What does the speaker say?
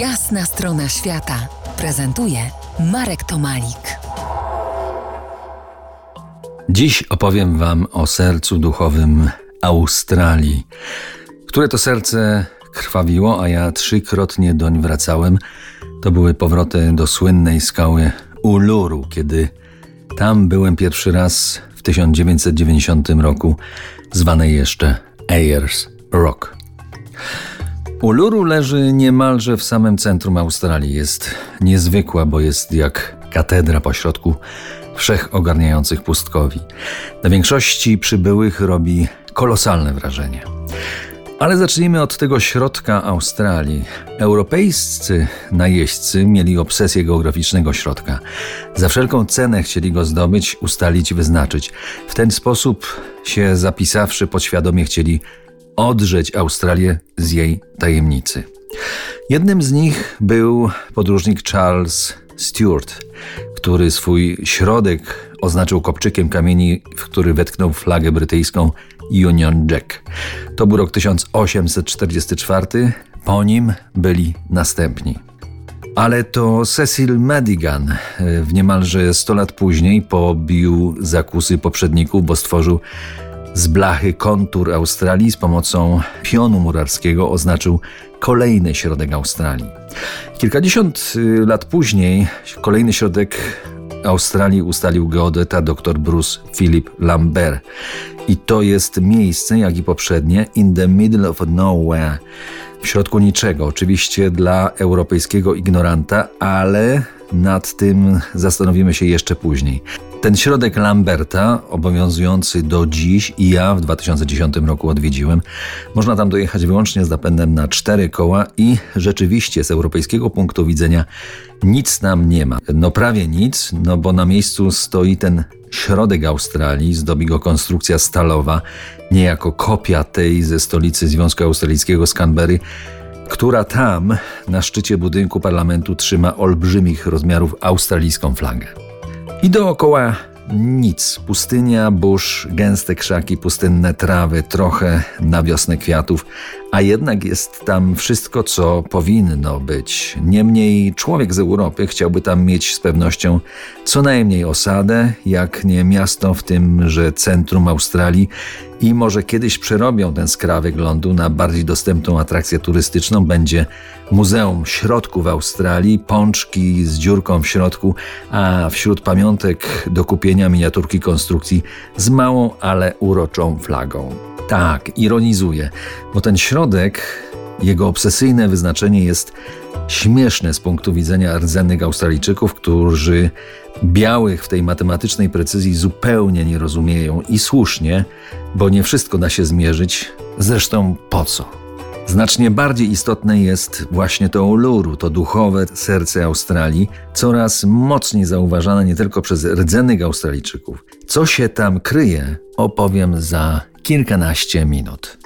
Jasna strona świata prezentuje Marek Tomalik. Dziś opowiem Wam o sercu duchowym Australii, które to serce krwawiło, a ja trzykrotnie doń wracałem. To były powroty do słynnej skały Uluru, kiedy tam byłem pierwszy raz w 1990 roku, zwanej jeszcze Ayers Rock. Uluru leży niemalże w samym centrum Australii. Jest niezwykła, bo jest jak katedra pośrodku wszechogarniających pustkowi. Na większości przybyłych robi kolosalne wrażenie. Ale zacznijmy od tego środka Australii. Europejscy najeźdźcy mieli obsesję geograficznego środka. Za wszelką cenę chcieli go zdobyć, ustalić, wyznaczyć. W ten sposób się zapisawszy podświadomie chcieli odrzeć Australię z jej tajemnicy. Jednym z nich był podróżnik Charles Stewart, który swój środek oznaczył kopczykiem kamieni, w który wetknął flagę brytyjską Union Jack. To był rok 1844, po nim byli następni. Ale to Cecil Madigan w niemalże 100 lat później pobił zakusy poprzedników, bo stworzył z blachy kontur Australii z pomocą pionu murarskiego oznaczył kolejny środek Australii. Kilkadziesiąt y, lat później kolejny środek Australii ustalił geodeta dr Bruce Philip Lambert. I to jest miejsce, jak i poprzednie, in the middle of nowhere, w środku niczego. Oczywiście dla europejskiego ignoranta, ale nad tym zastanowimy się jeszcze później. Ten środek Lamberta, obowiązujący do dziś i ja w 2010 roku odwiedziłem, można tam dojechać wyłącznie z napędem na cztery koła i rzeczywiście z europejskiego punktu widzenia nic nam nie ma. No prawie nic, no bo na miejscu stoi ten środek Australii, zdobi go konstrukcja stalowa, niejako kopia tej ze stolicy Związku Australijskiego z Canberry, która tam na szczycie budynku parlamentu trzyma olbrzymich rozmiarów australijską flagę. I dookoła nic. Pustynia, burz, gęste krzaki, pustynne trawy, trochę na wiosnę kwiatów, a jednak jest tam wszystko, co powinno być. Niemniej człowiek z Europy chciałby tam mieć z pewnością co najmniej osadę, jak nie miasto w tymże centrum Australii i może kiedyś przerobią ten skrawek lądu na bardziej dostępną atrakcję turystyczną. Będzie Muzeum Środków Australii, pączki z dziurką w środku, a wśród pamiątek do kupienia miniaturki konstrukcji z małą, ale uroczą flagą. Tak, ironizuję, bo ten środek, jego obsesyjne wyznaczenie jest śmieszne z punktu widzenia rdzennych Australijczyków, którzy białych w tej matematycznej precyzji zupełnie nie rozumieją i słusznie, bo nie wszystko da się zmierzyć, zresztą po co? Znacznie bardziej istotne jest właśnie to Uluru, to duchowe serce Australii, coraz mocniej zauważane nie tylko przez rdzennych Australijczyków. Co się tam kryje, opowiem za kilkanaście minut.